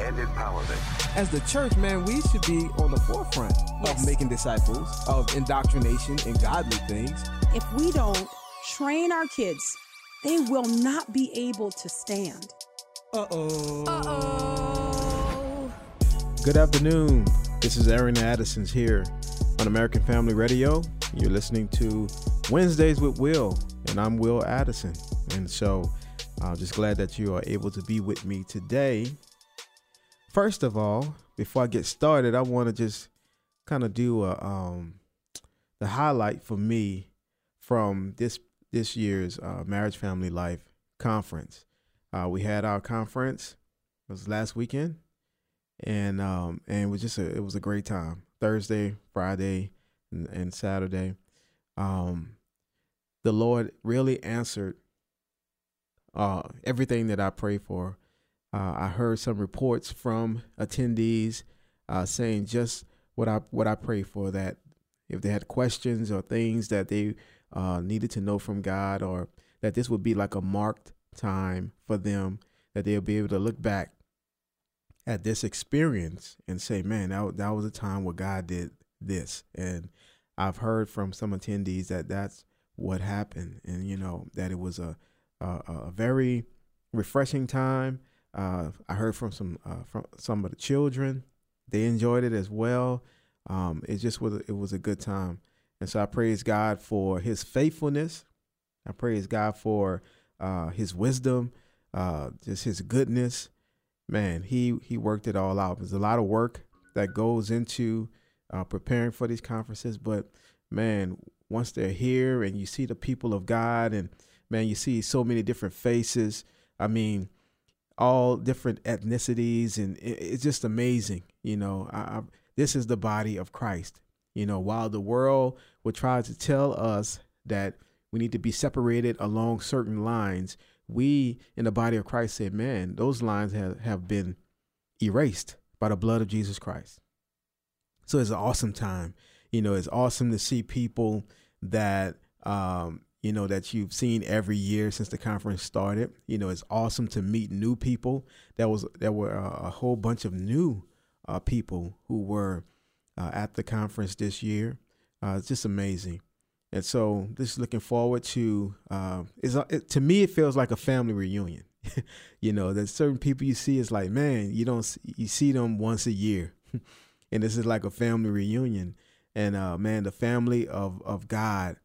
and empowerment. As the church, man, we should be on the forefront Yes. of making disciples, of indoctrination and godly things. If we don't train our kids, they will not be able to stand. Uh-oh. Uh-oh. Good afternoon. This is Aaron Addison's here on American Family Radio. You're listening to Wednesdays with Will, and I'm Will Addison. And so I'm just glad that you are able to be with me today. First of all, before I get started, I want to just kind of do a um the highlight for me from this this year's uh, marriage family life conference. Uh, we had our conference it was last weekend and um and it was just a it was a great time. Thursday friday and, and saturday. Um the lord really answered uh everything that i prayed for uh i heard some reports from attendees uh saying just what i what i prayed for that if they had questions or things that they uh needed to know from god or that this would be like a marked time for them that they'll be able to look back at this experience and say, man, that, that was a time where God did this. And I've heard from some attendees that that's what happened. And, you know, that it was a, a, a very refreshing time. Uh, I heard from some, uh, from some of the children. They enjoyed it as well. Um, it just was, it was a good time. And so I praise God for his faithfulness. I praise God for uh, his wisdom, uh, just his goodness man, he he worked it all out. There's a lot of work that goes into uh, preparing for these conferences, but man, once they're here and you see the people of God, and man, you see so many different faces. I mean, all different ethnicities, and it, it's just amazing. You know, I, I, this is the body of Christ. You know, while the world would try to tell us that we need to be separated along certain lines, we in the body of Christ said, man, those lines have, have been erased by the blood of Jesus Christ. So it's an awesome time. You know, it's awesome to see people that, um, you know, that you've seen every year since the conference started. You know, it's awesome to meet new people. There was, there were a, a whole bunch of new uh, people who were uh, at the conference this year. Uh, it's just amazing. And so, just looking forward to uh, is it, to me, it feels like a family reunion. you know, there's certain people you see is like, man, you don't you see them once a year, and this is like a family reunion. And uh, man, the family of of God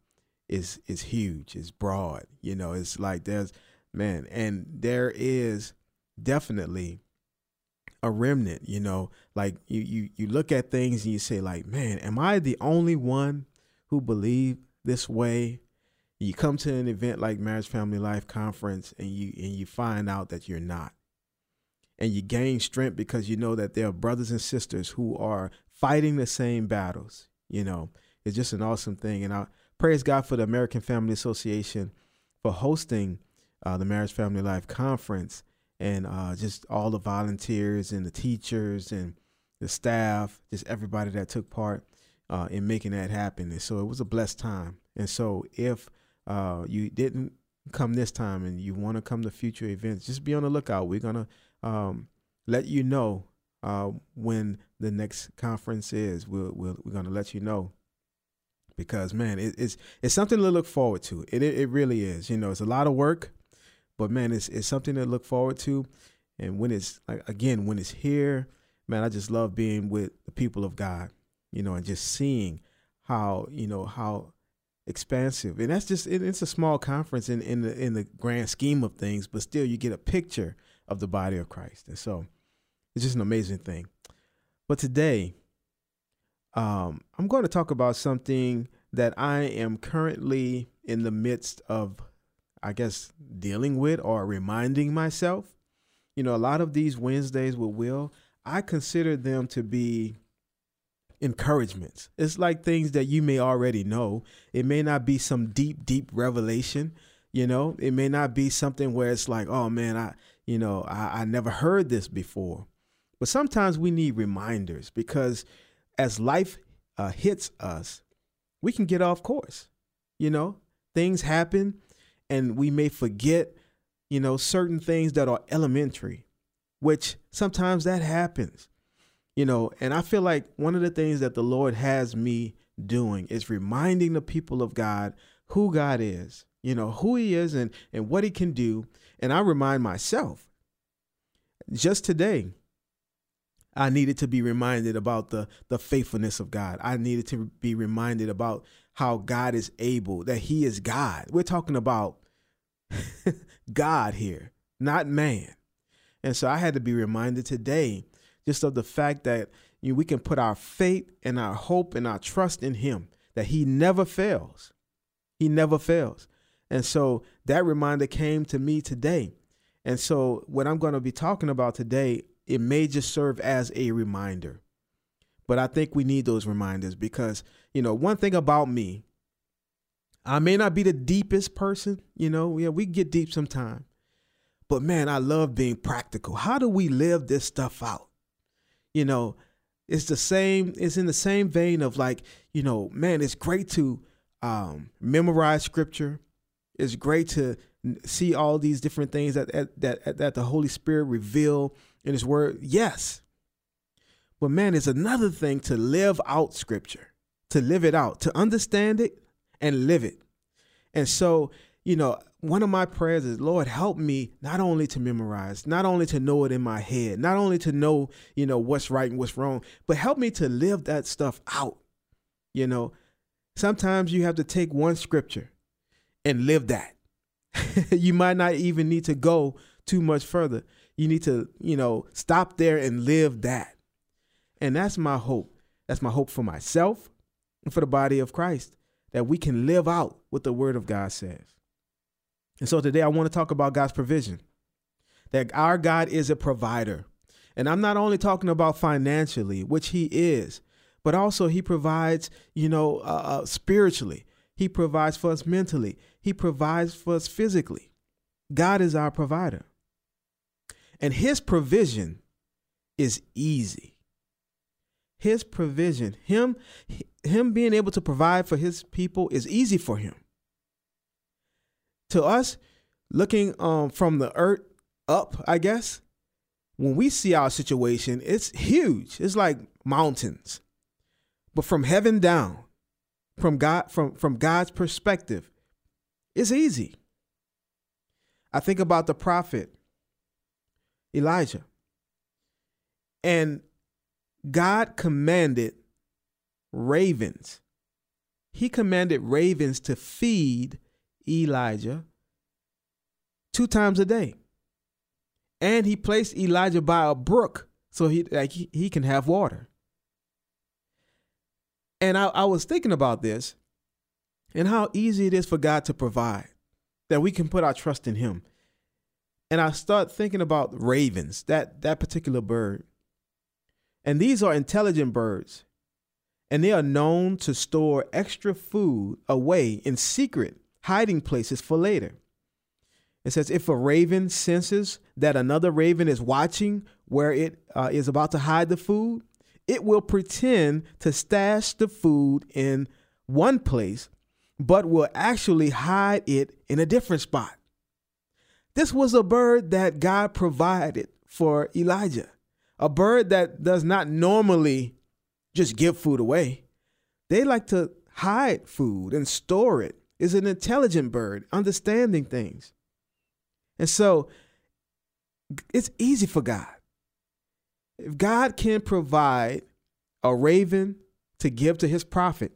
is is huge. It's broad. You know, it's like there's man, and there is definitely a remnant. You know, like you you you look at things and you say like, man, am I the only one who believe this way you come to an event like marriage family life conference and you and you find out that you're not and you gain strength because you know that there are brothers and sisters who are fighting the same battles you know it's just an awesome thing and i praise god for the american family association for hosting uh, the marriage family life conference and uh, just all the volunteers and the teachers and the staff just everybody that took part uh, in making that happen. And so it was a blessed time. And so if uh, you didn't come this time and you want to come to future events, just be on the lookout. We're gonna um, let you know uh, when the next conference is. We'll, we'll, we're gonna let you know because man, it, it's it's something to look forward to. It, it it really is. You know, it's a lot of work, but man, it's it's something to look forward to. And when it's like again, when it's here, man, I just love being with the people of God you know, and just seeing how you know how expansive, and that's just it, it's a small conference in in the in the grand scheme of things, but still you get a picture of the body of Christ, and so it's just an amazing thing. But today, um, I'm going to talk about something that I am currently in the midst of, I guess, dealing with or reminding myself. You know, a lot of these Wednesdays with Will, I consider them to be encouragements. It's like things that you may already know. It may not be some deep, deep revelation. You know, it may not be something where it's like, oh man, I, you know, I, I never heard this before. But sometimes we need reminders because as life uh, hits us, we can get off course. You know, things happen and we may forget, you know, certain things that are elementary, which sometimes that happens. You know, and I feel like one of the things that the Lord has me doing is reminding the people of God who God is, you know, who he is and and what he can do. And I remind myself just today I needed to be reminded about the the faithfulness of God. I needed to be reminded about how God is able, that he is God. We're talking about God here, not man. And so I had to be reminded today just of the fact that you know, we can put our faith and our hope and our trust in him, that he never fails. He never fails. And so that reminder came to me today. And so what I'm going to be talking about today, it may just serve as a reminder. But I think we need those reminders because, you know, one thing about me, I may not be the deepest person, you know, yeah, we get deep sometime. But man, I love being practical. How do we live this stuff out? You know, it's the same, it's in the same vein of like, you know, man, it's great to um, memorize scripture. It's great to see all these different things that that that the Holy Spirit reveal in His Word. Yes, but man, it's another thing to live out Scripture, to live it out, to understand it and live it. And so, you know, one of my prayers is, Lord, help me not only to memorize, not only to know it in my head, not only to know, you know, what's right and what's wrong, but help me to live that stuff out. You know, sometimes you have to take one scripture and live that. you might not even need to go too much further. You need to, you know, stop there and live that. And that's my hope. That's my hope for myself and for the body of Christ that we can live out what the word of God says. And so today I want to talk about God's provision. That our God is a provider. And I'm not only talking about financially, which he is, but also he provides, you know, uh, uh, spiritually. He provides for us mentally. He provides for us physically. God is our provider. And his provision is easy his provision, him him being able to provide for his people is easy for him. To us, looking um, from the earth up, I guess, when we see our situation, it's huge. It's like mountains. But from heaven down, from God, from, from God's perspective, it's easy. I think about the prophet Elijah. And God commanded ravens. He commanded ravens to feed Elijah two times a day. And he placed Elijah by a brook so he like he, he can have water. And I, I was thinking about this and how easy it is for God to provide, that we can put our trust in him. And I start thinking about ravens, that that particular bird. And these are intelligent birds, and they are known to store extra food away in secret hiding places for later. It says if a raven senses that another raven is watching where it uh, is about to hide the food, it will pretend to stash the food in one place, but will actually hide it in a different spot. This was a bird that God provided for Elijah a bird that does not normally just give food away. They like to hide food and store it. it. Is an intelligent bird, understanding things. And so it's easy for God. If God can provide a raven to give to his prophet,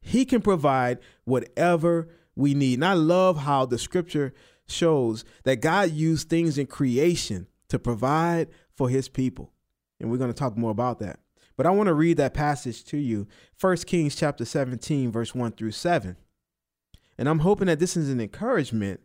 he can provide whatever we need. And I love how the scripture shows that God used things in creation to provide for his people. And we're going to talk more about that. But I want to read that passage to you. 1 Kings chapter 17 verse 1 through 7. And I'm hoping that this is an encouragement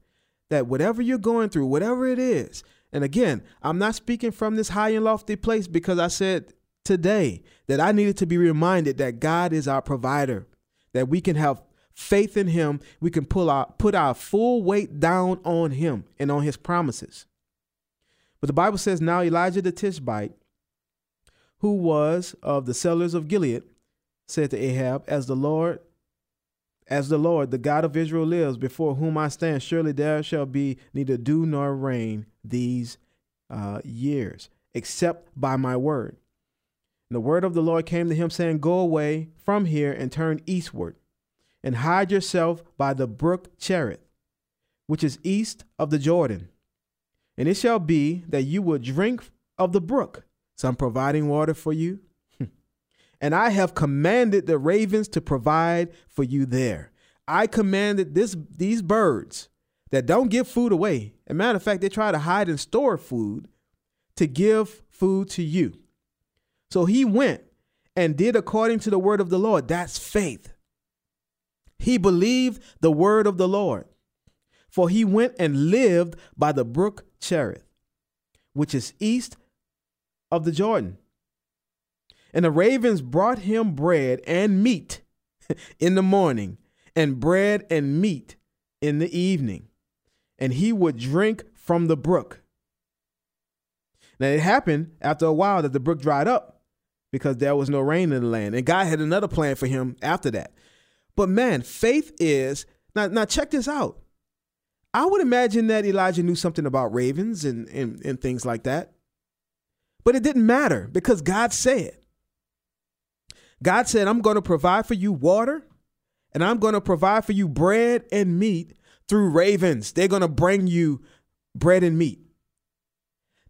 that whatever you're going through, whatever it is, and again, I'm not speaking from this high and lofty place because I said today that I needed to be reminded that God is our provider, that we can have faith in him, we can pull our put our full weight down on him and on his promises. But the Bible says now Elijah the Tishbite, who was of the sellers of Gilead, said to Ahab, As the Lord, as the Lord, the God of Israel lives, before whom I stand, surely there shall be neither dew nor rain these uh, years, except by my word. And the word of the Lord came to him, saying, Go away from here and turn eastward, and hide yourself by the brook Cherith, which is east of the Jordan. And it shall be that you will drink of the brook. So I'm providing water for you. and I have commanded the ravens to provide for you there. I commanded this these birds that don't give food away. As a matter of fact, they try to hide and store food to give food to you. So he went and did according to the word of the Lord. That's faith. He believed the word of the Lord. For he went and lived by the brook Cherith, which is east of the Jordan. And the ravens brought him bread and meat in the morning, and bread and meat in the evening. And he would drink from the brook. Now it happened after a while that the brook dried up because there was no rain in the land. And God had another plan for him after that. But man, faith is now now check this out. I would imagine that Elijah knew something about ravens and, and, and things like that. But it didn't matter because God said. God said, I'm going to provide for you water and I'm going to provide for you bread and meat through ravens. They're going to bring you bread and meat.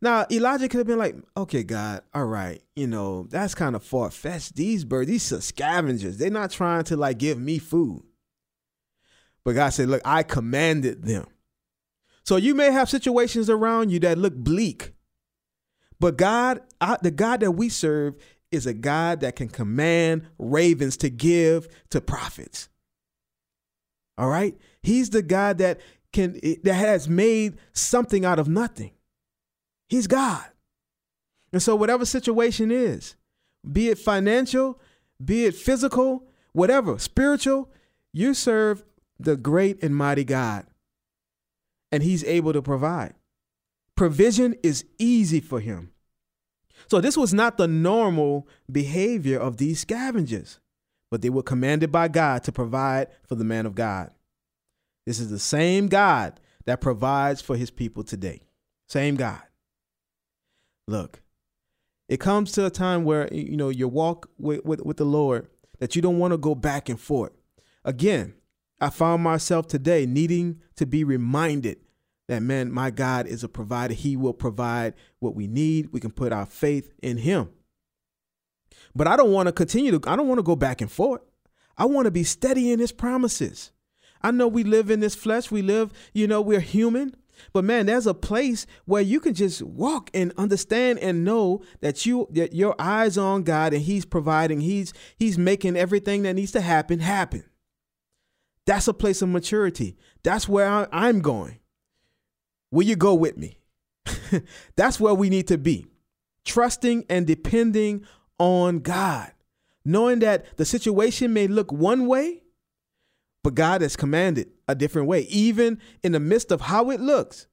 Now, Elijah could have been like, okay, God, all right, you know, that's kind of far fetched. These birds, these are scavengers. They're not trying to like give me food. But God said, look, I commanded them. So you may have situations around you that look bleak. But God, the God that we serve is a God that can command ravens to give to prophets. All right? He's the God that can that has made something out of nothing. He's God. And so, whatever situation is, be it financial, be it physical, whatever, spiritual, you serve the great and mighty God, and He's able to provide. Provision is easy for Him. So, this was not the normal behavior of these scavengers, but they were commanded by God to provide for the man of God. This is the same God that provides for His people today. Same God. Look, it comes to a time where you know your walk with, with, with the Lord that you don't want to go back and forth. Again, I found myself today needing to be reminded that man, my God is a provider. He will provide what we need. We can put our faith in him. But I don't want to continue to, I don't want to go back and forth. I want to be steady in his promises. I know we live in this flesh. We live, you know, we're human. But man, there's a place where you can just walk and understand and know that you that your eyes on God and He's providing, He's He's making everything that needs to happen happen. That's a place of maturity. That's where I'm going. Will you go with me? That's where we need to be. Trusting and depending on God. Knowing that the situation may look one way, but God has commanded a different way, even in the midst of how it looks.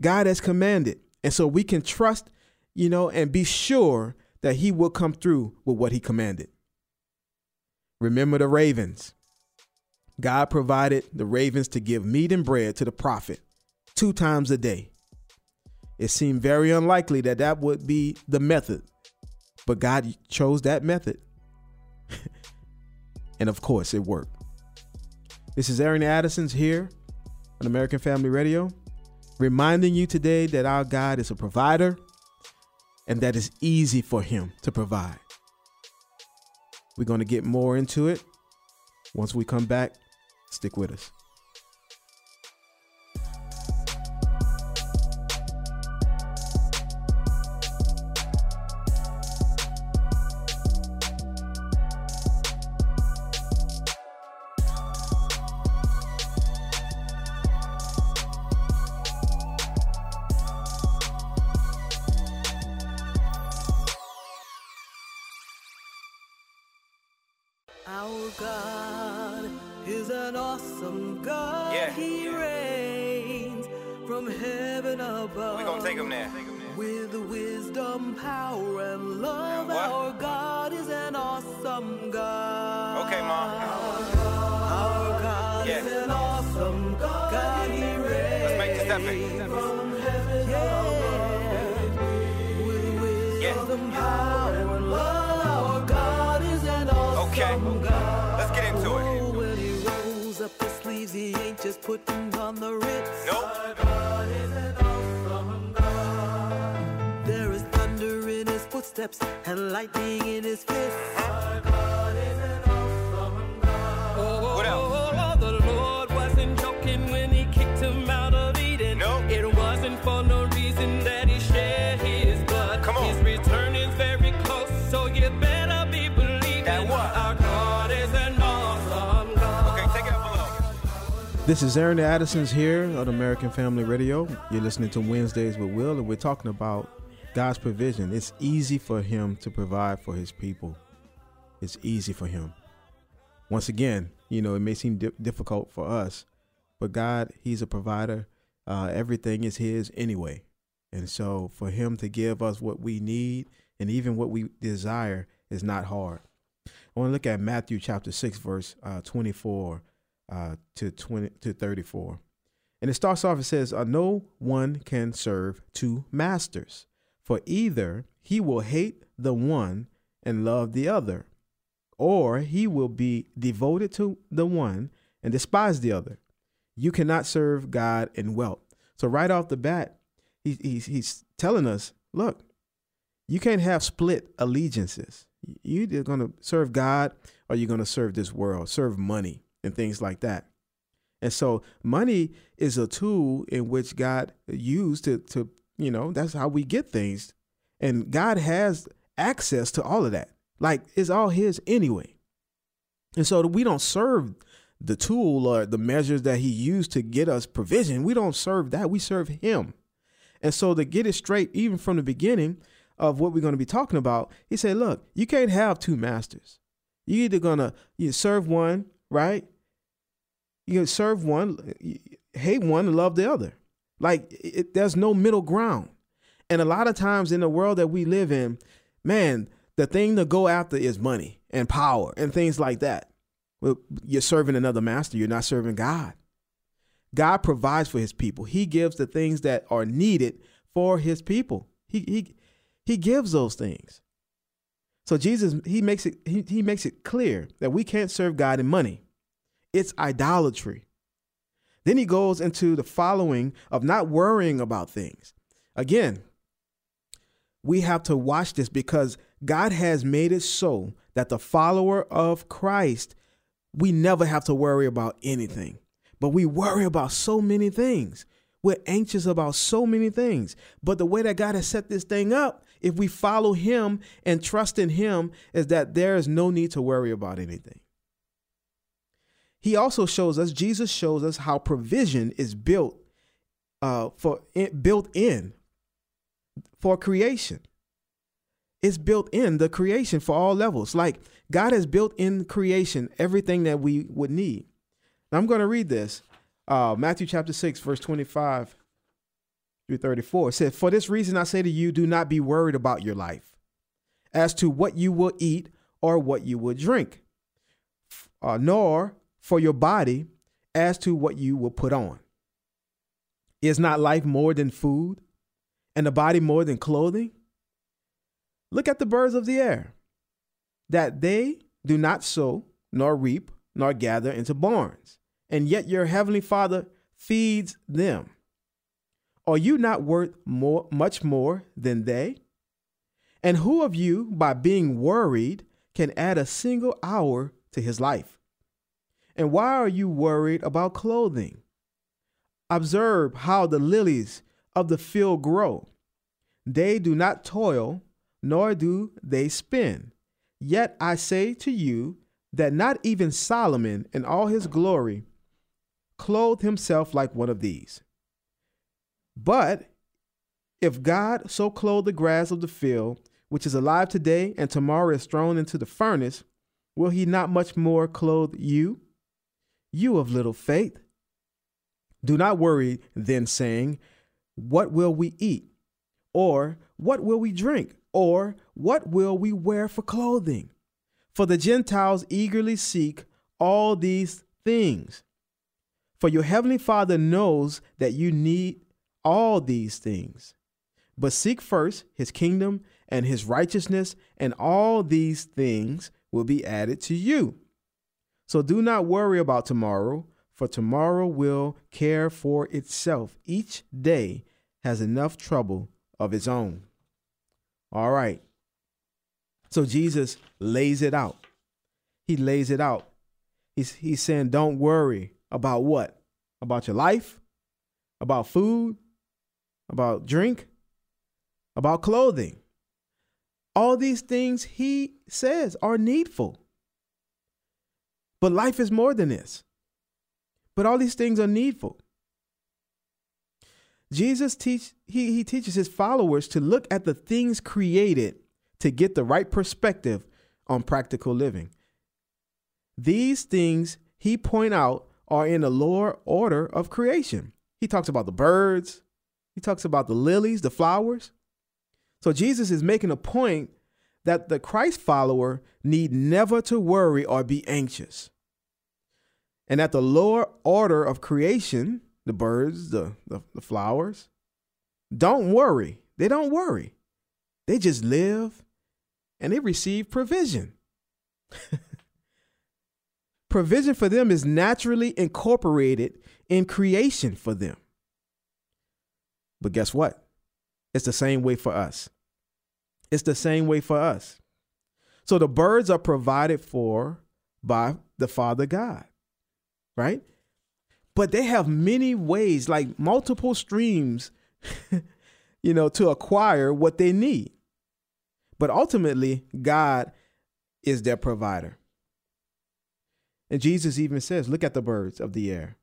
God has commanded. And so we can trust, you know, and be sure that He will come through with what He commanded. Remember the ravens. God provided the ravens to give meat and bread to the prophet two times a day. It seemed very unlikely that that would be the method, but God chose that method. and of course, it worked. This is Aaron Addison's here on American Family Radio, reminding you today that our God is a provider and that it's easy for Him to provide. We're going to get more into it. Once we come back, stick with us. Is an awesome God. Yeah. He reigns from heaven above. We're gonna take him there. With wisdom, power, and love, and our God is an awesome God. Okay, Mom. Our God yeah. is an awesome God. God he reigns Let's make this epic. from heaven above. Putting on the ritz. Nope. Our God is an awesome There is thunder in his footsteps and lightning in his fists. Our God is an awesome God. What else? This is Aaron Addison's here on American Family Radio. You're listening to Wednesdays with Will, and we're talking about God's provision. It's easy for Him to provide for His people. It's easy for Him. Once again, you know, it may seem di- difficult for us, but God, He's a provider. Uh, everything is His anyway. And so for Him to give us what we need and even what we desire is not hard. I want to look at Matthew chapter 6, verse uh, 24 uh, to 20 to 34. And it starts off, it says, uh, No one can serve two masters, for either he will hate the one and love the other, or he will be devoted to the one and despise the other. You cannot serve God and wealth. So, right off the bat, he, he's, he's telling us look, you can't have split allegiances. You're going to serve God or you're going to serve this world, serve money and things like that. And so money is a tool in which God used to, to, you know, that's how we get things. And God has access to all of that. Like it's all his anyway. And so we don't serve the tool or the measures that he used to get us provision. We don't serve that. We serve him. And so to get it straight, even from the beginning of what we're going to be talking about, he said, look, you can't have two masters. You're either going to you serve one, right? You can serve one, hate one, and love the other. Like it, there's no middle ground. And a lot of times in the world that we live in, man, the thing to go after is money and power and things like that. Well, you're serving another master. You're not serving God. God provides for his people. He gives the things that are needed for his people. He he he gives those things. So Jesus, he makes it he, he makes it clear that we can't serve God in money. It's idolatry. Then he goes into the following of not worrying about things. Again, we have to watch this because God has made it so that the follower of Christ, we never have to worry about anything. But we worry about so many things. We're anxious about so many things. But the way that God has set this thing up, if we follow Him and trust in Him, is that there is no need to worry about anything. He also shows us, Jesus shows us how provision is built uh, for built in for creation. It's built in the creation for all levels. Like God has built in creation everything that we would need. Now I'm going to read this. Uh, Matthew chapter 6, verse 25 through 34. It says, For this reason I say to you, do not be worried about your life as to what you will eat or what you will drink, uh, nor for your body as to what you will put on. Is not life more than food, and the body more than clothing? Look at the birds of the air, that they do not sow, nor reap, nor gather into barns, and yet your heavenly Father feeds them. Are you not worth more, much more than they? And who of you, by being worried, can add a single hour to his life? And why are you worried about clothing? Observe how the lilies of the field grow. They do not toil, nor do they spin. Yet I say to you that not even Solomon in all his glory clothed himself like one of these. But if God so clothed the grass of the field, which is alive today and tomorrow is thrown into the furnace, will he not much more clothe you? You of little faith. Do not worry then, saying, What will we eat? Or what will we drink? Or what will we wear for clothing? For the Gentiles eagerly seek all these things. For your heavenly Father knows that you need all these things. But seek first his kingdom and his righteousness, and all these things will be added to you. So do not worry about tomorrow, for tomorrow will care for itself. Each day has enough trouble of its own. All right. So Jesus lays it out. He lays it out. He's, he's saying, don't worry about what? About your life? About food? About drink? About clothing? All these things he says are needful. But life is more than this. But all these things are needful. Jesus teach he, he teaches his followers to look at the things created to get the right perspective on practical living. These things he point out are in a lower order of creation. He talks about the birds, he talks about the lilies, the flowers. So Jesus is making a point that the Christ follower need never to worry or be anxious. And that the lower order of creation, the birds, the, the, the flowers, don't worry. They don't worry. They just live and they receive provision. provision for them is naturally incorporated in creation for them. But guess what? It's the same way for us. It's the same way for us. So the birds are provided for by the Father God, right? But they have many ways, like multiple streams, you know, to acquire what they need. But ultimately, God is their provider. And Jesus even says, Look at the birds of the air.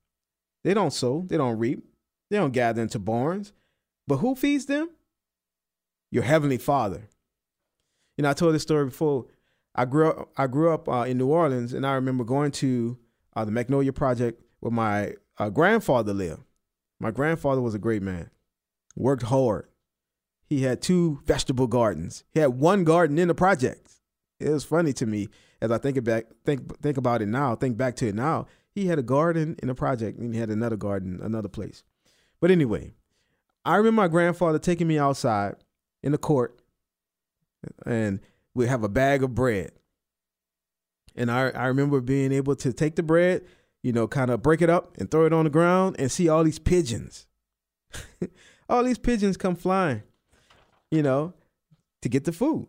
They don't sow, they don't reap, they don't gather into barns. But who feeds them? Your heavenly Father. You know, I told this story before. I grew up. I grew up uh, in New Orleans, and I remember going to uh, the Magnolia Project where my uh, grandfather lived. My grandfather was a great man. Worked hard. He had two vegetable gardens. He had one garden in the project. It was funny to me as I think back, think think about it now. Think back to it now. He had a garden in a project, and he had another garden another place. But anyway, I remember my grandfather taking me outside in the court, and we have a bag of bread. And I, I remember being able to take the bread, you know, kind of break it up and throw it on the ground and see all these pigeons. all these pigeons come flying, you know, to get the food.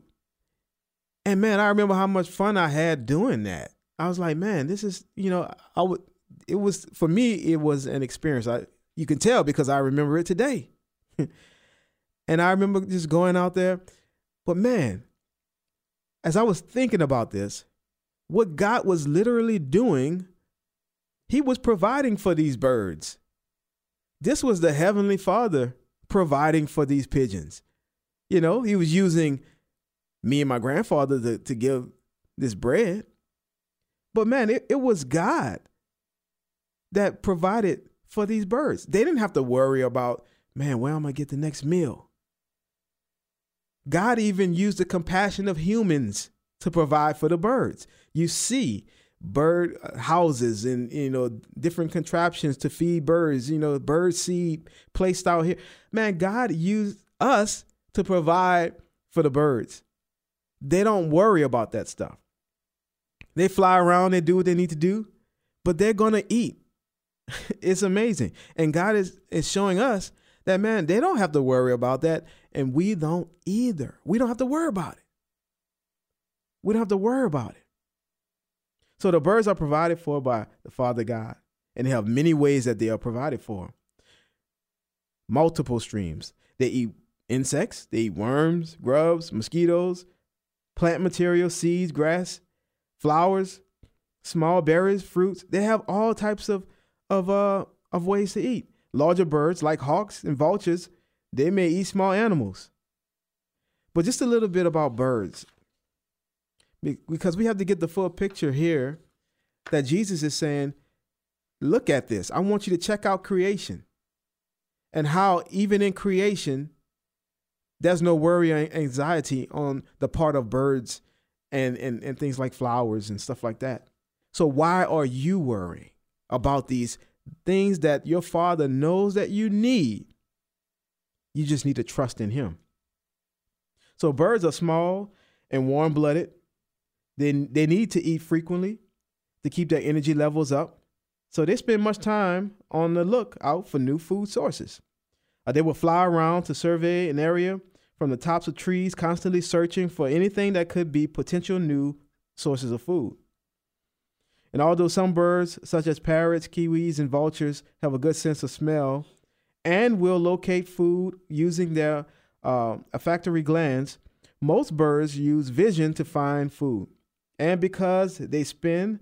And man, I remember how much fun I had doing that. I was like, man, this is, you know, I would it was for me it was an experience. I you can tell because I remember it today. and I remember just going out there. But man, as I was thinking about this, what God was literally doing, He was providing for these birds. This was the Heavenly Father providing for these pigeons. You know, He was using me and my grandfather to, to give this bread. But man, it, it was God that provided for these birds. They didn't have to worry about, man, where am I going to get the next meal? God even used the compassion of humans to provide for the birds. You see bird uh, houses and you know different contraptions to feed birds, you know, bird seed placed out here. Man, God used us to provide for the birds. They don't worry about that stuff. They fly around, they do what they need to do, but they're going to eat. it's amazing. And God is is showing us that man, they don't have to worry about that and we don't either. We don't have to worry about it. We don't have to worry about it. So the birds are provided for by the Father God, and they have many ways that they are provided for. Multiple streams. They eat insects, they eat worms, grubs, mosquitoes, plant material, seeds, grass, flowers, small berries, fruits. They have all types of of uh of ways to eat. Larger birds like hawks and vultures they may eat small animals. But just a little bit about birds. Because we have to get the full picture here that Jesus is saying, look at this. I want you to check out creation and how, even in creation, there's no worry and anxiety on the part of birds and, and, and things like flowers and stuff like that. So, why are you worrying about these things that your father knows that you need? You just need to trust in him. So, birds are small and warm blooded. They, they need to eat frequently to keep their energy levels up. So, they spend much time on the lookout for new food sources. Uh, they will fly around to survey an area from the tops of trees, constantly searching for anything that could be potential new sources of food. And although some birds, such as parrots, kiwis, and vultures, have a good sense of smell and will locate food using their uh, olfactory glands, most birds use vision to find food. And because they spend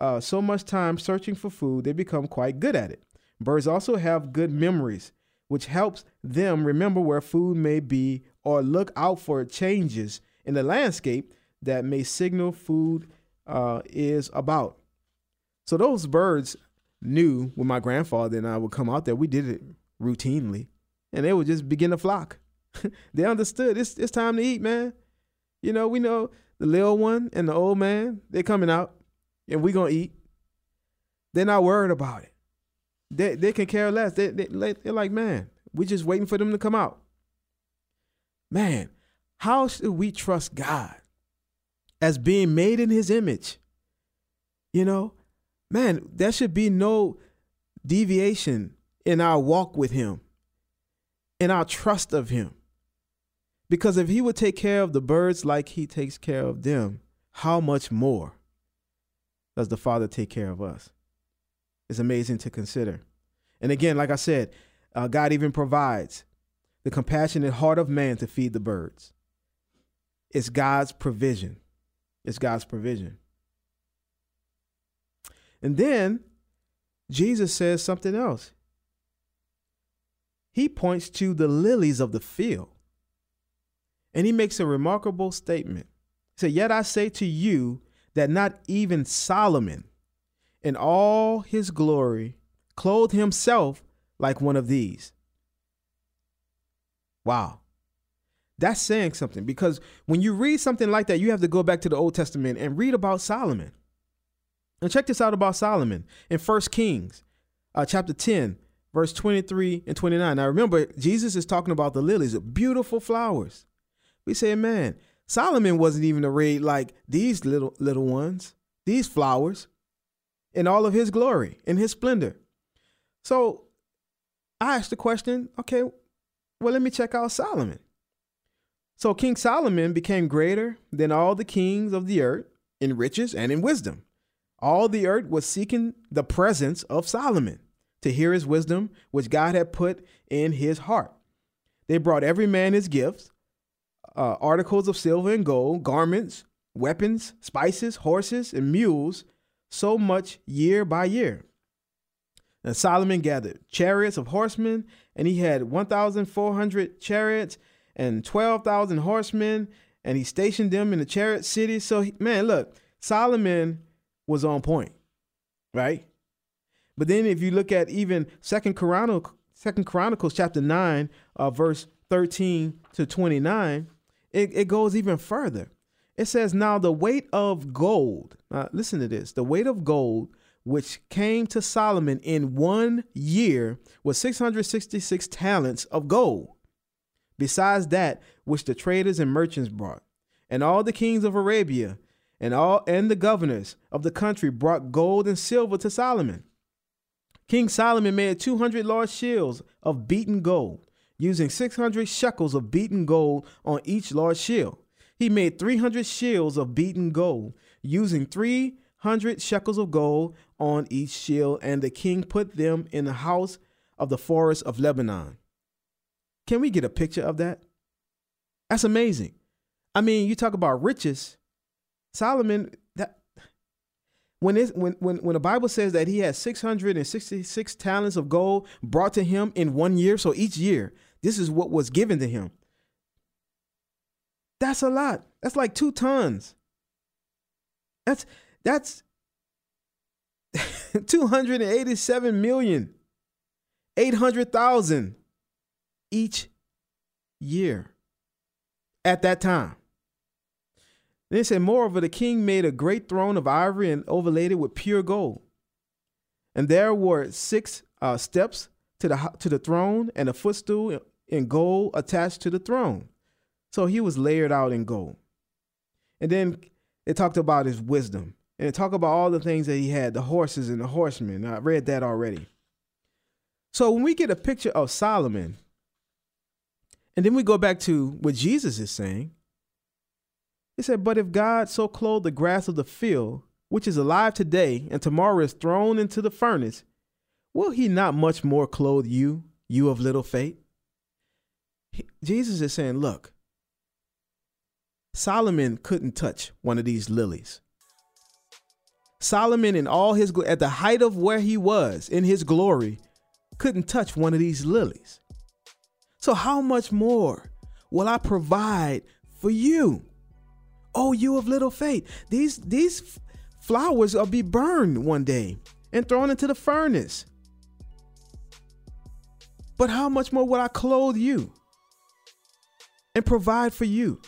uh, so much time searching for food, they become quite good at it. Birds also have good memories, which helps them remember where food may be or look out for changes in the landscape that may signal food uh, is about. So those birds knew when my grandfather and I would come out there, we did it routinely, and they would just begin to flock. they understood it's it's time to eat, man. You know, we know the little one and the old man, they're coming out, and we're gonna eat. They're not worried about it. They they can care less. They, they they're like, man, we just waiting for them to come out. Man, how should we trust God as being made in His image? You know, man, there should be no deviation in our walk with Him, in our trust of Him. Because if He would take care of the birds like He takes care of them, how much more does the Father take care of us? It's amazing to consider. And again, like I said, uh, God even provides the compassionate heart of man to feed the birds. It's God's provision. It's God's provision. And then Jesus says something else. He points to the lilies of the field. And he makes a remarkable statement. He said, Yet I say to you that not even Solomon in all his glory clothed himself like one of these. Wow. That's saying something because when you read something like that, you have to go back to the Old Testament and read about Solomon. And check this out about Solomon in 1 Kings uh, chapter 10, verse 23 and 29. Now remember, Jesus is talking about the lilies, beautiful flowers. We say, man, Solomon wasn't even arrayed like these little little ones, these flowers, in all of his glory, in his splendor. So I asked the question, okay, well, let me check out Solomon. So King Solomon became greater than all the kings of the earth in riches and in wisdom. All the earth was seeking the presence of Solomon to hear his wisdom, which God had put in his heart. They brought every man his gifts, uh, articles of silver and gold, garments, weapons, spices, horses, and mules, so much year by year. And Solomon gathered chariots of horsemen, and he had 1,400 chariots and 12,000 horsemen, and he stationed them in the chariot cities. So, he, man, look, Solomon was on point, right? But then if you look at even Second Chronicles, Second Chronicles chapter 9, uh, verse 13 to 29, it, it goes even further. It says, Now the weight of gold, uh, listen to this, the weight of gold which came to Solomon in one year was 666 talents of gold, besides that which the traders and merchants brought. And all the kings of Arabia and all and the governors of the country brought gold and silver to Solomon. King Solomon made 200 large shields of beaten gold, using 600 shekels of beaten gold on each large shield. He made 300 shields of beaten gold, using 300 shekels of gold on each shield, and the king put them in the house of the forest of Lebanon. Can we get a picture of that? That's amazing. I mean, you talk about riches. Solomon, that when it, when when when the Bible says that he had 666 talents of gold brought to him in one year, so each year, this is what was given to him. That's a lot. That's like two tons. That's that's 287 million 800,000 each year at that time. Then it said, Moreover, the king made a great throne of ivory and overlaid it with pure gold. And there were six uh, steps to the, to the throne and a footstool in gold attached to the throne. So he was layered out in gold. And then it talked about his wisdom. And it talked about all the things that he had, the horses and the horsemen. I read that already. So when we get a picture of Solomon, and then we go back to what Jesus is saying, he said, But if God so clothed the grass of the field, which is alive today and tomorrow is thrown into the furnace, will he not much more clothe you, you of little faith? He, Jesus is saying, Look, Solomon couldn't touch one of these lilies. Solomon, in all his at the height of where he was in his glory, couldn't touch one of these lilies. So, how much more will I provide for you? Oh, you of little faith. These, these flowers will be burned one day and thrown into the furnace. But how much more will I clothe you and provide for you?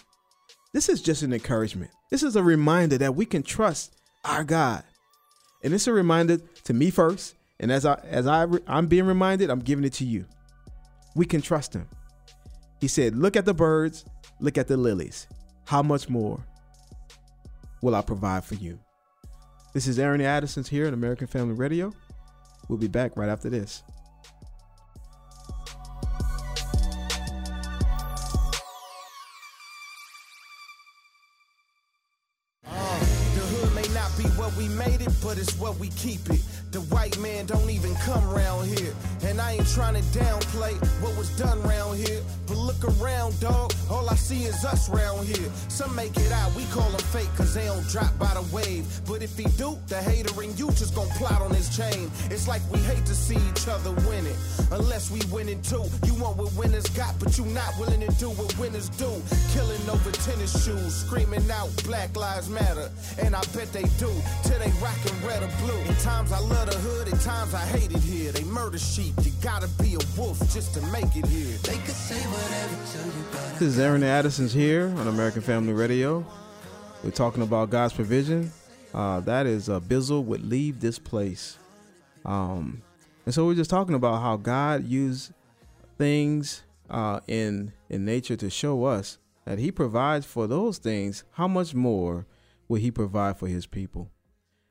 This is just an encouragement. This is a reminder that we can trust our God. And it's a reminder to me first and as I as I I'm being reminded, I'm giving it to you. We can trust him. He said, "Look at the birds, look at the lilies. How much more will I provide for you?" This is Aaron Addison's here at American Family Radio. We'll be back right after this. Uh, the hood may not be what we made it, but it's what we keep it. Is us around here. Some make it out, we call them fake, cause they don't drop by the wave. But if he do, the hater and you just gon' plot on his chain. It's like we hate to see each other winning. Unless we winning too. You want what winners got, but you not willing to do what winners do. Killing over tennis shoes, screaming out Black Lives Matter. And I bet they do, till they rockin' red or blue. In times I love the hood, at times I hate it here. They murder sheep, you gotta be a wolf just to make it here. They could say whatever to you, but This is Aaron Here on American Family Radio. We're talking about God's provision. Uh, that is uh, Bizzle would leave this place. Um, and so we're just talking about how God used things uh, in in nature to show us that He provides for those things. How much more will He provide for His people?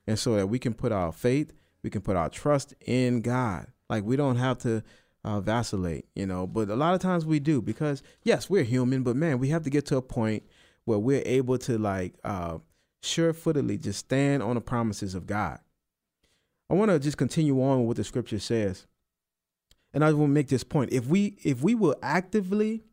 And so that we can put our faith we can put our trust in God. Like we don't have to uh, vacillate, you know. But a lot of times we do because yes, we're human, but man, we have to get to a point where we're able to like uh, sure-footedly just stand on the promises of God. I want to just continue on with what the scripture says, and I will make this point: if we if we will actively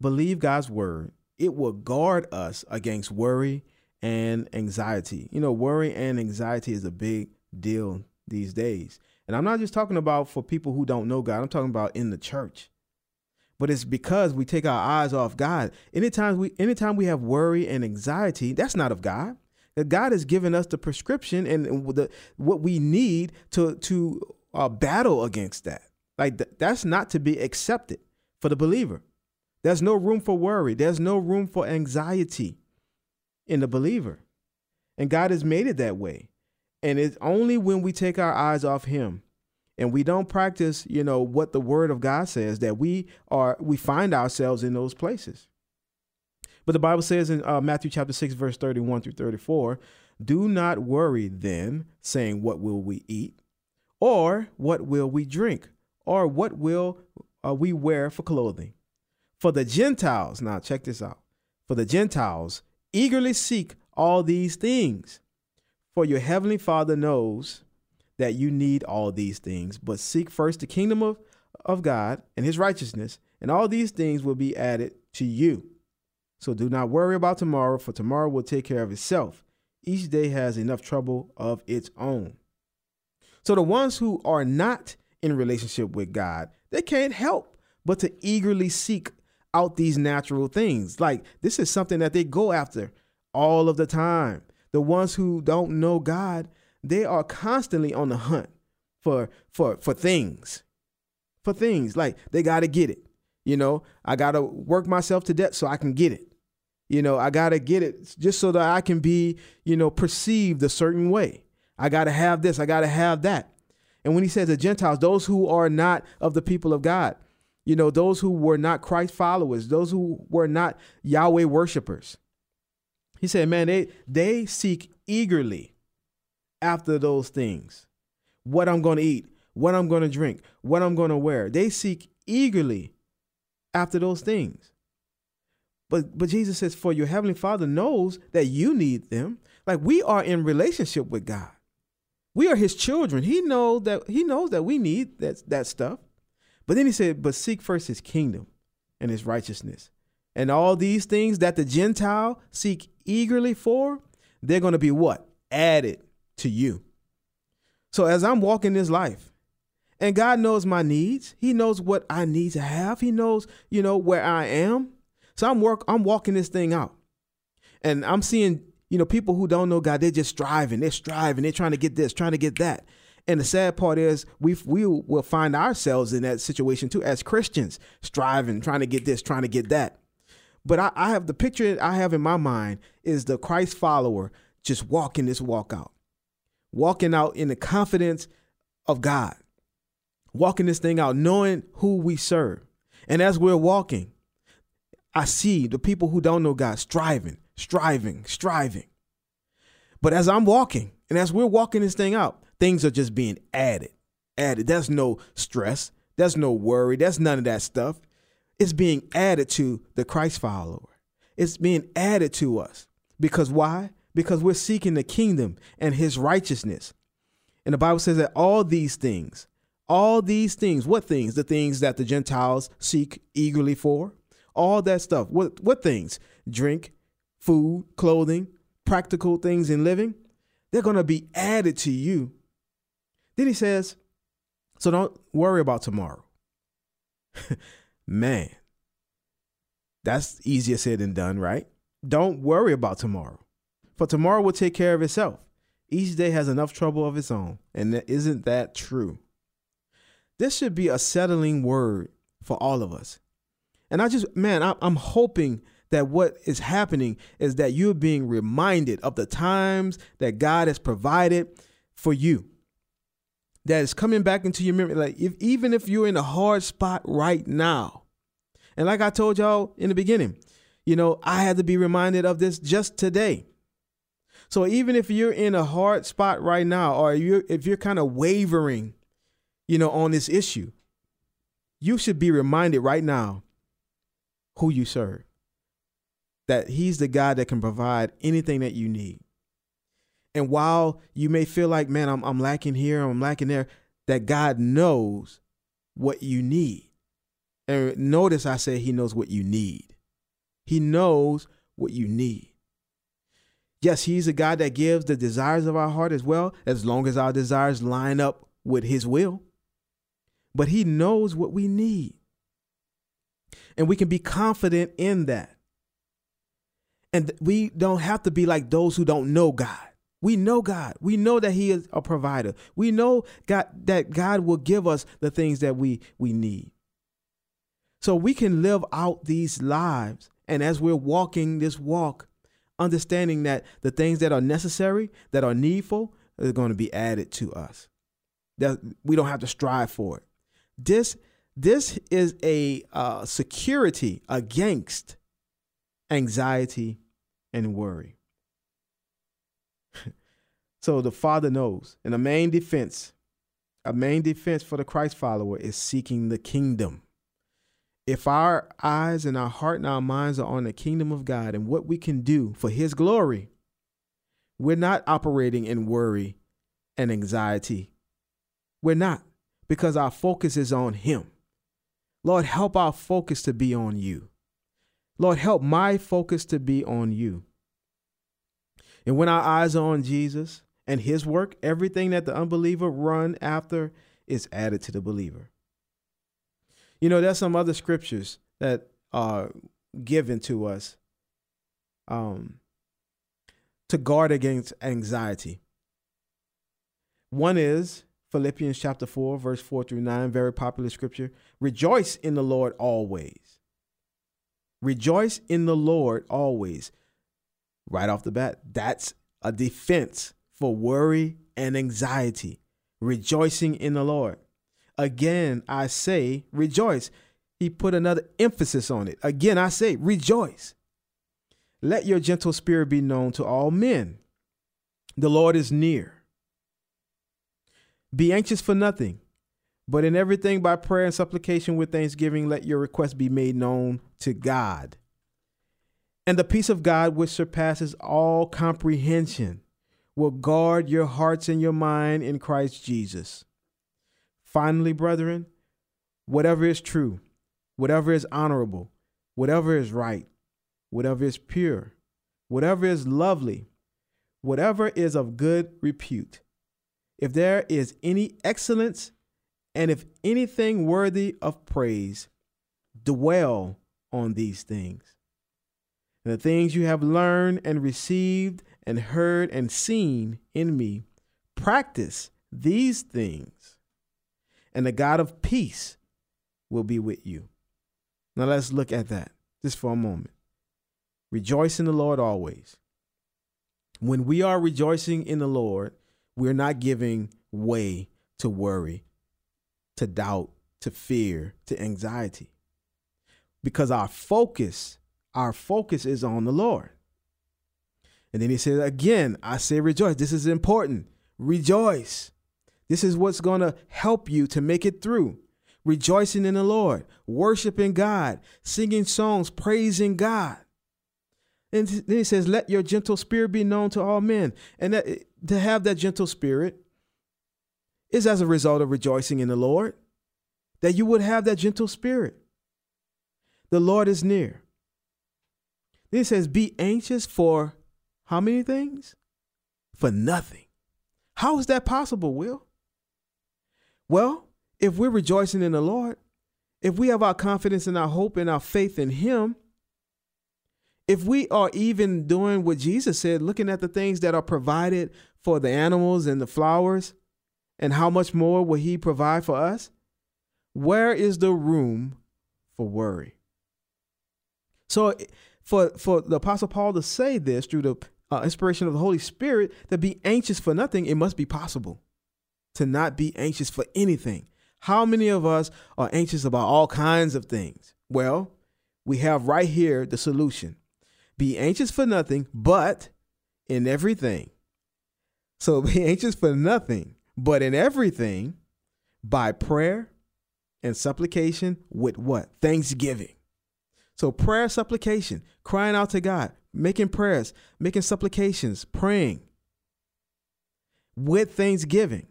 believe God's word, it will guard us against worry and anxiety. You know, worry and anxiety is a big deal these days. And I'm not just talking about for people who don't know God, I'm talking about in the church. But it's because we take our eyes off God. Anytime we anytime we have worry and anxiety, that's not of God. That God has given us the prescription and the what we need to to uh, battle against that. Like th- that's not to be accepted for the believer. There's no room for worry. There's no room for anxiety in the believer. And God has made it that way. And it's only when we take our eyes off him and we don't practice, you know, what the word of God says that we are we find ourselves in those places. But the Bible says in uh, Matthew chapter 6 verse 31 through 34, do not worry then, saying what will we eat or what will we drink or what will uh, we wear for clothing? For the Gentiles, now check this out. For the Gentiles eagerly seek all these things for your heavenly Father knows that you need all these things, but seek first the kingdom of, of God and his righteousness, and all these things will be added to you. So do not worry about tomorrow, for tomorrow will take care of itself. Each day has enough trouble of its own. So the ones who are not in relationship with God, they can't help but to eagerly seek out these natural things. Like this is something that they go after all of the time the ones who don't know God, they are constantly on the hunt for for for things. For things like they got to get it. You know, I got to work myself to death so I can get it. You know, I got to get it just so that I can be, you know, perceived a certain way. I got to have this, I got to have that. And when he says the Gentiles, those who are not of the people of God, you know, those who were not Christ followers, those who were not Yahweh worshipers. He said, man, they they seek eagerly after those things. What I'm going to eat, what I'm going to drink, what I'm going to wear. They seek eagerly after those things. But but Jesus says, for your heavenly Father knows that you need them. Like we are in relationship with God. We are his children. He knows that he knows that we need that that stuff. But then he said, but seek first his kingdom and his righteousness. And all these things that the Gentile seek eagerly for, they're going to be what? Added to you. So as I'm walking this life, and God knows my needs, He knows what I need to have, He knows, you know, where I am. So I'm work I'm walking this thing out. And I'm seeing, you know, people who don't know God, they're just striving, they're striving, they're trying to get this, trying to get that. And the sad part is we we will find ourselves in that situation too as Christians, striving, trying to get this, trying to get that. But I, I have the picture I have in my mind is the Christ follower just walking this walk out, walking out in the confidence of God, walking this thing out, knowing who we serve. And as we're walking, I see the people who don't know God striving, striving, striving. But as I'm walking, and as we're walking this thing out, things are just being added, added. There's no stress, there's no worry, there's none of that stuff. It's being added to the Christ follower. It's being added to us. Because why? Because we're seeking the kingdom and his righteousness. And the Bible says that all these things, all these things, what things? The things that the Gentiles seek eagerly for. All that stuff. What what things? Drink, food, clothing, practical things in living. They're going to be added to you. Then he says, so don't worry about tomorrow. Man, that's easier said than done, right? Don't worry about tomorrow, for tomorrow will take care of itself. Each day has enough trouble of its own. And isn't that true? This should be a settling word for all of us. And I just, man, I'm hoping that what is happening is that you're being reminded of the times that God has provided for you. That is coming back into your memory. Like if even if you're in a hard spot right now, and like I told y'all in the beginning, you know, I had to be reminded of this just today. So even if you're in a hard spot right now, or you if you're kind of wavering, you know, on this issue, you should be reminded right now who you serve. That he's the God that can provide anything that you need. And while you may feel like, man, I'm, I'm lacking here, I'm lacking there, that God knows what you need. And notice I say he knows what you need. He knows what you need. Yes, he's a God that gives the desires of our heart as well, as long as our desires line up with his will. But he knows what we need. And we can be confident in that. And we don't have to be like those who don't know God. We know God. We know that He is a provider. We know God that God will give us the things that we we need. So we can live out these lives. And as we're walking this walk, understanding that the things that are necessary, that are needful, are going to be added to us. That we don't have to strive for it. This this is a uh, security against anxiety and worry. So the Father knows. And the main defense, a main defense for the Christ follower is seeking the kingdom. If our eyes and our heart and our minds are on the kingdom of God and what we can do for his glory, we're not operating in worry and anxiety. We're not because our focus is on him. Lord, help our focus to be on you. Lord, help my focus to be on you. And when our eyes are on Jesus and his work, everything that the unbeliever run after is added to the believer. You know, there's some other scriptures that are given to us. Um, to guard against anxiety. One is Philippians chapter 4, verse 4 through 9, very popular scripture. Rejoice in the Lord always. Rejoice in the Lord always. Right off the bat, that's a defense for worry and anxiety. Rejoicing in the Lord. Again, I say, rejoice. He put another emphasis on it. Again, I say, rejoice. Let your gentle spirit be known to all men. The Lord is near. Be anxious for nothing, but in everything by prayer and supplication with thanksgiving, let your requests be made known to God. And the peace of God, which surpasses all comprehension, will guard your hearts and your mind in Christ Jesus. Finally, brethren, whatever is true, whatever is honorable, whatever is right, whatever is pure, whatever is lovely, whatever is of good repute, if there is any excellence, and if anything worthy of praise, dwell on these things. And the things you have learned and received and heard and seen in me, practice these things, and the God of peace will be with you. Now let's look at that just for a moment. Rejoice in the Lord always. When we are rejoicing in the Lord, we're not giving way to worry, to doubt, to fear, to anxiety. Because our focus, our focus is on the Lord. And then he says, again, I say rejoice. This is important. Rejoice. This is what's going to help you to make it through. Rejoicing in the Lord, worshiping God, singing songs, praising God. And then he says, Let your gentle spirit be known to all men. And that, to have that gentle spirit is as a result of rejoicing in the Lord, that you would have that gentle spirit. The Lord is near. Then he says, Be anxious for how many things? For nothing. How is that possible, Will? Well, if we're rejoicing in the Lord, if we have our confidence and our hope and our faith in Him, if we are even doing what Jesus said, looking at the things that are provided for the animals and the flowers, and how much more will He provide for us? Where is the room for worry? So, for for the Apostle Paul to say this through the uh, inspiration of the Holy Spirit, that be anxious for nothing, it must be possible to not be anxious for anything. How many of us are anxious about all kinds of things? Well, we have right here the solution. Be anxious for nothing, but in everything. So be anxious for nothing, but in everything by prayer and supplication with what? Thanksgiving. So prayer, supplication, crying out to God, making prayers, making supplications, praying with thanksgiving.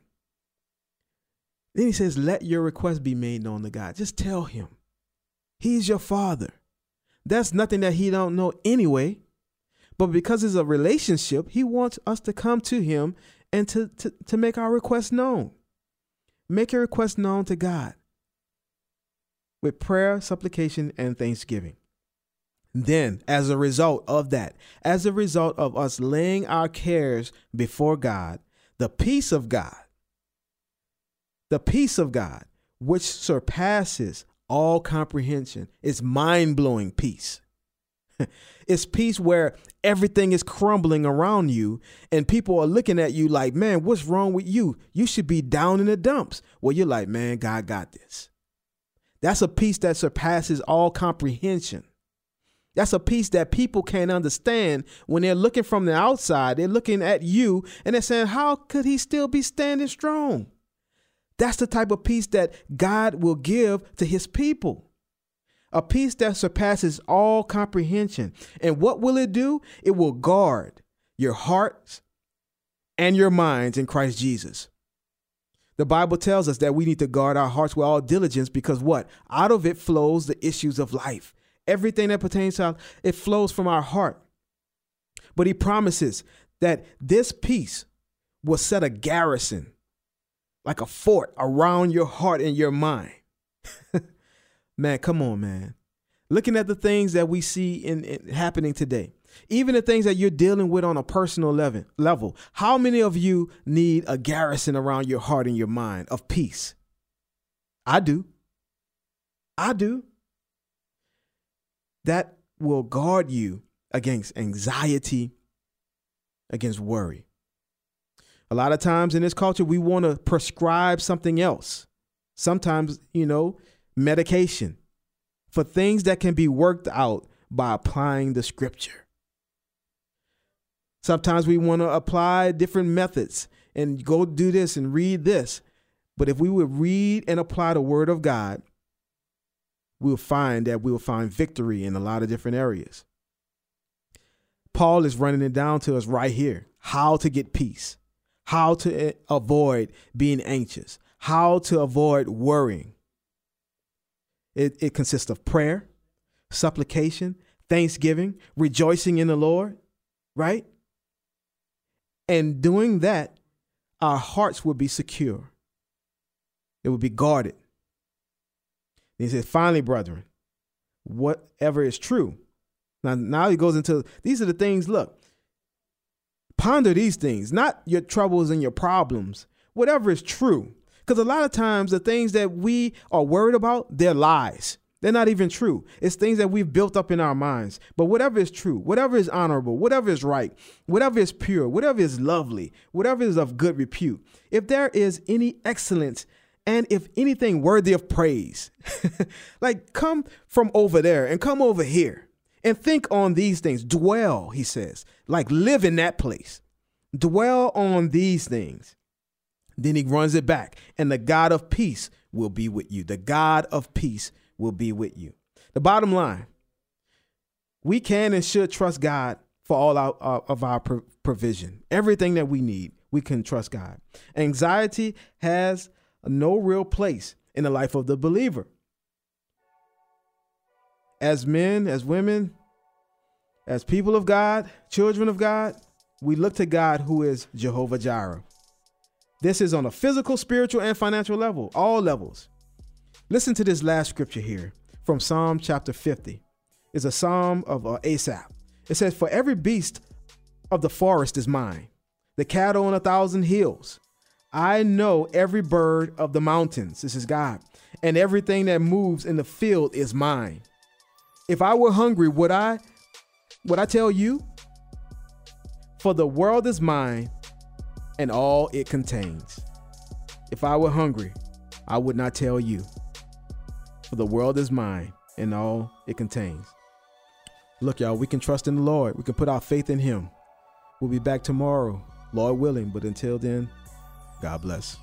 Then he says, Let your request be made known to God. Just tell him. He's your father. That's nothing that he don't know anyway. But because it's a relationship, he wants us to come to him and to, to, to make our request known. Make your request known to God with prayer, supplication, and thanksgiving. Then, as a result of that, as a result of us laying our cares before God, the peace of God, the peace of God, which surpasses all comprehension, is mind blowing peace. it's peace where everything is crumbling around you and people are looking at you like, man, what's wrong with you? You should be down in the dumps. Well, you're like, man, God got this. That's a peace that surpasses all comprehension. That's a peace that people can't understand when they're looking from the outside. They're looking at you and they're saying, How could he still be standing strong? That's the type of peace that God will give to his people. A peace that surpasses all comprehension. And what will it do? It will guard your hearts and your minds in Christ Jesus. The Bible tells us that we need to guard our hearts with all diligence because what? Out of it flows the issues of life. Everything that pertains to it flows from our heart. But he promises that this peace will set a garrison, like a fort around your heart and your mind. man, come on, man. Looking at the things that we see in, in happening today, Even the things that you're dealing with on a personal level. How many of you need a garrison around your heart and your mind of peace? I do. I do. That will guard you against anxiety, against worry. A lot of times in this culture, we want to prescribe something else. Sometimes, you know, medication for things that can be worked out by applying the scripture. Sometimes we want to apply different methods and go do this and read this. But if we would read and apply the word of God, we'll find that we'll find victory in a lot of different areas. Paul is running it down to us right here how to get peace, how to eh, avoid being anxious, how to avoid worrying. It, it consists of prayer, supplication, thanksgiving, rejoicing in the Lord, right? And doing that, our hearts will be secure. It will be guarded. he says, finally, brethren, whatever is true. Now, now he goes into these are the things, look, ponder these things, not your troubles and your problems, whatever is true. Because a lot of times the things that we are worried about, they're lies. They're not even true. It's things that we've built up in our minds. But whatever is true, whatever is honorable, whatever is right, whatever is pure, whatever is lovely, whatever is of good repute, if there is any excellence and if anything worthy of praise, like come from over there and come over here and think on these things. Dwell, he says, like live in that place. Dwell on these things. Then he runs it back, and the God of peace will be with you. The God of peace will be with you. The bottom line we can and should trust God for all our, uh, of our provision. Everything that we need, we can trust God. Anxiety has no real place in the life of the believer. As men, as women, as people of God, children of God, we look to God who is Jehovah Jireh. This is on a physical, spiritual, and financial level, all levels. Listen to this last scripture here from Psalm chapter 50. It's a psalm of uh, Asaph. It says, For every beast of the forest is mine, the cattle on a thousand hills. I know every bird of the mountains. This is God. And everything that moves in the field is mine. If I were hungry, would I would I tell you? For the world is mine and all it contains. If I were hungry, I would not tell you, for the world is mine and all it contains. Look, y'all, we can trust in the Lord. We can put our faith in Him. We'll be back tomorrow, Lord willing. But until then, God bless.